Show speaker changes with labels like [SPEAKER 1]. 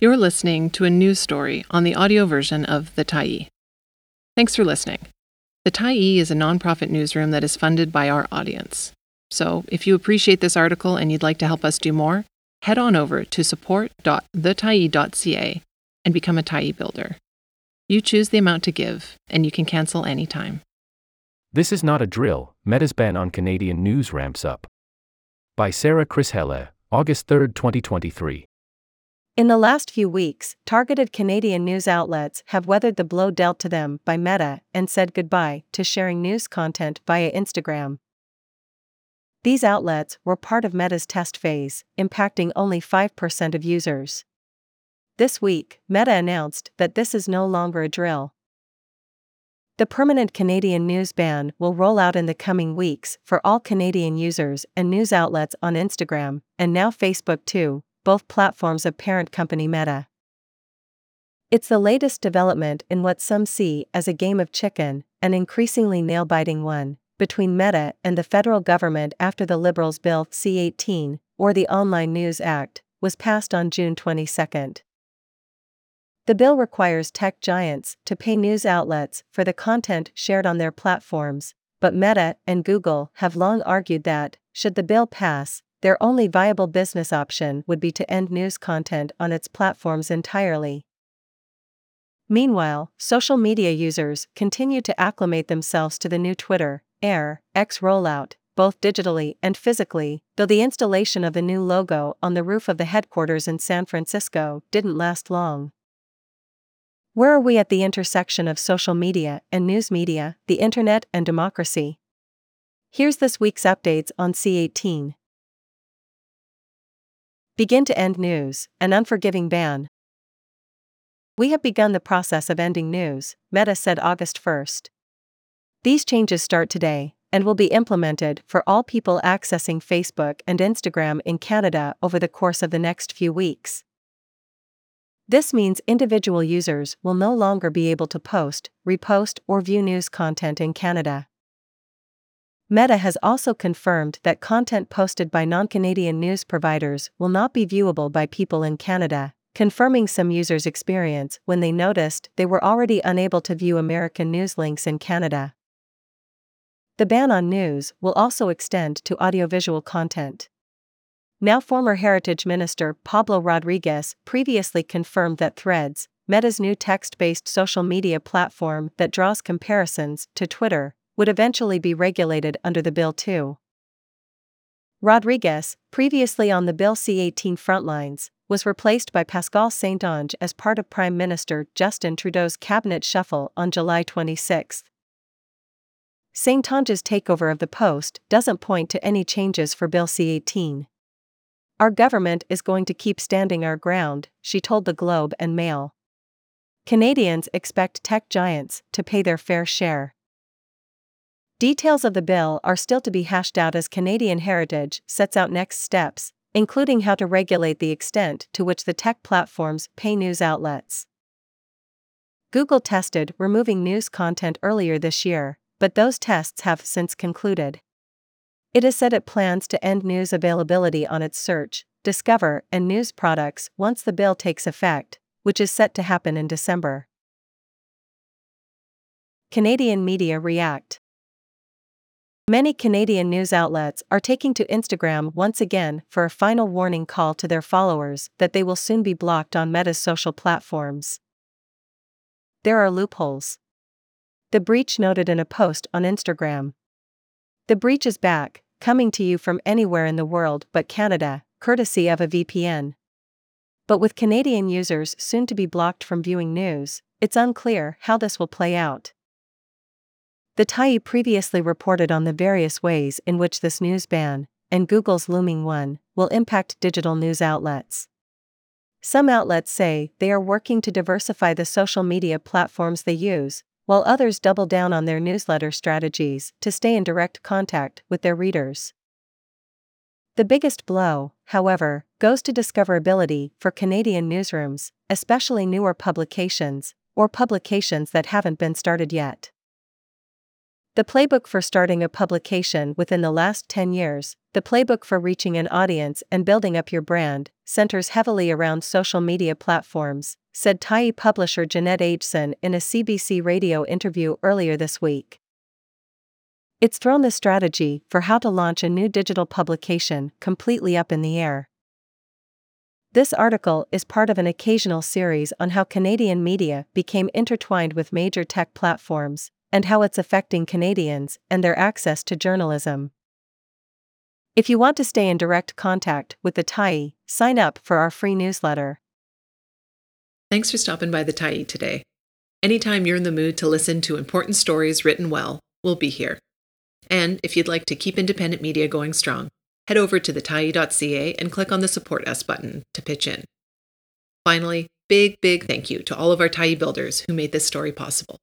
[SPEAKER 1] You're listening to a news story on the audio version of The Tyee. Thanks for listening. The Tyee is a nonprofit newsroom that is funded by our audience. So, if you appreciate this article and you'd like to help us do more, head on over to support.thetyee.ca and become a Tyee builder. You choose the amount to give, and you can cancel anytime.
[SPEAKER 2] This is not a drill. Meta's ban on Canadian news ramps up. By Sarah Krichel, August 3, 2023.
[SPEAKER 3] In the last few weeks, targeted Canadian news outlets have weathered the blow dealt to them by Meta and said goodbye to sharing news content via Instagram. These outlets were part of Meta's test phase, impacting only 5% of users. This week, Meta announced that this is no longer a drill. The permanent Canadian news ban will roll out in the coming weeks for all Canadian users and news outlets on Instagram, and now Facebook too, both platforms of parent company Meta. It's the latest development in what some see as a game of chicken, an increasingly nail biting one, between Meta and the federal government after the Liberals' Bill C 18, or the Online News Act, was passed on June 22. The bill requires tech giants to pay news outlets for the content shared on their platforms, but Meta and Google have long argued that, should the bill pass, their only viable business option would be to end news content on its platforms entirely. Meanwhile, social media users continue to acclimate themselves to the new Twitter, Air, X rollout, both digitally and physically, though the installation of the new logo on the roof of the headquarters in San Francisco didn't last long. Where are we at the intersection of social media and news media, the internet and democracy? Here's this week's updates on C18. Begin to end news, an unforgiving ban. We have begun the process of ending news, Meta said August 1st. These changes start today and will be implemented for all people accessing Facebook and Instagram in Canada over the course of the next few weeks. This means individual users will no longer be able to post, repost, or view news content in Canada. Meta has also confirmed that content posted by non Canadian news providers will not be viewable by people in Canada, confirming some users' experience when they noticed they were already unable to view American news links in Canada. The ban on news will also extend to audiovisual content. Now, former Heritage Minister Pablo Rodriguez previously confirmed that Threads, Meta's new text based social media platform that draws comparisons to Twitter, would eventually be regulated under the bill too. Rodriguez, previously on the Bill C 18 frontlines, was replaced by Pascale St-Onge as part of Prime Minister Justin Trudeau's cabinet shuffle on July 26. St-Onge's takeover of the post doesn't point to any changes for Bill C 18. Our government is going to keep standing our ground, she told the Globe and Mail. Canadians expect tech giants to pay their fair share. Details of the bill are still to be hashed out as Canadian Heritage sets out next steps, including how to regulate the extent to which the tech platforms pay news outlets. Google tested removing news content earlier this year, but those tests have since concluded. It has said it plans to end news availability on its search, discover, and news products once the bill takes effect, which is set to happen in December. Canadian media react. Many Canadian news outlets are taking to Instagram once again for a final warning call to their followers that they will soon be blocked on Meta's social platforms. There are loopholes. The breach noted in a post on Instagram. The breach is back, coming to you from anywhere in the world but Canada, courtesy of a VPN. But with Canadian users soon to be blocked from viewing news, it's unclear how this will play out. The Tyee previously reported on the various ways in which this news ban, and Google's looming one, will impact digital news outlets. Some outlets say they are working to diversify the social media platforms they use, while others double down on their newsletter strategies to stay in direct contact with their readers. The biggest blow, however, goes to discoverability for Canadian newsrooms, especially newer publications, or publications that haven't been started yet. The Playbook for Starting a Publication Within the Last 10 Years, The Playbook for Reaching an Audience and Building Up Your Brand, centers heavily around social media platforms, said Tyee publisher Jeanette Ageson in a CBC radio interview earlier this week. It's thrown the strategy for how to launch a new digital publication completely up in the air. This article is part of an occasional series on how Canadian media became intertwined with major tech platforms, and how it's affecting Canadians and their access to journalism. If you want to stay in direct contact with the Tyee, sign up for our free newsletter.
[SPEAKER 1] Thanks for stopping by the Tyee today. Anytime you're in the mood to listen to important stories written well, we'll be here. And if you'd like to keep independent media going strong, head over to thetyee.ca and click on the Support Us button to pitch in. Finally, big, big thank you to all of our Tyee builders who made this story possible.